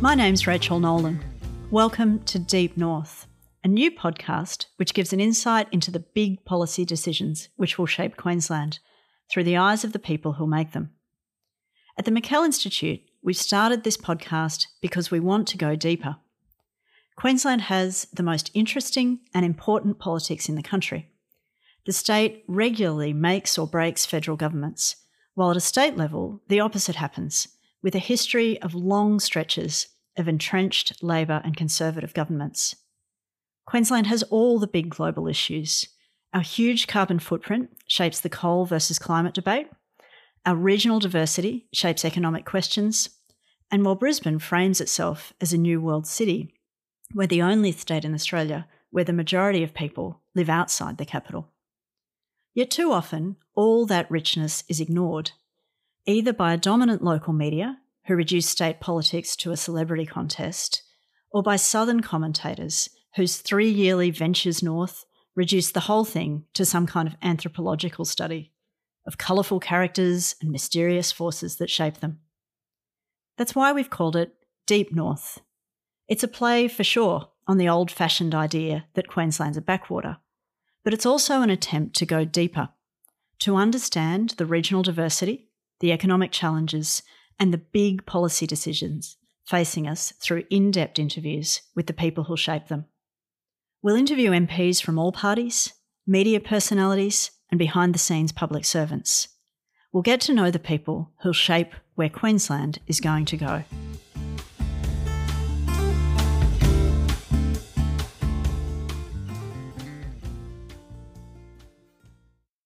My name's Rachel Nolan. Welcome to Deep North, a new podcast which gives an insight into the big policy decisions which will shape Queensland through the eyes of the people who'll make them. At the McKell Institute, we've started this podcast because we want to go deeper. Queensland has the most interesting and important politics in the country. The state regularly makes or breaks federal governments, while at a state level, the opposite happens, with a history of long stretches of entrenched Labor and Conservative governments. Queensland has all the big global issues. Our huge carbon footprint shapes the coal versus climate debate. Our regional diversity shapes economic questions. And while Brisbane frames itself as a new world city, we're the only state in Australia where the majority of people live outside the capital. Yet too often, all that richness is ignored, either by a dominant local media who reduce state politics to a celebrity contest, or by southern commentators whose three yearly ventures north reduce the whole thing to some kind of anthropological study of colourful characters and mysterious forces that shape them. That's why we've called it Deep North. It's a play, for sure, on the old fashioned idea that Queensland's a backwater, but it's also an attempt to go deeper, to understand the regional diversity, the economic challenges, and the big policy decisions facing us through in depth interviews with the people who'll shape them. We'll interview MPs from all parties, media personalities, and behind the scenes public servants. We'll get to know the people who'll shape where Queensland is going to go.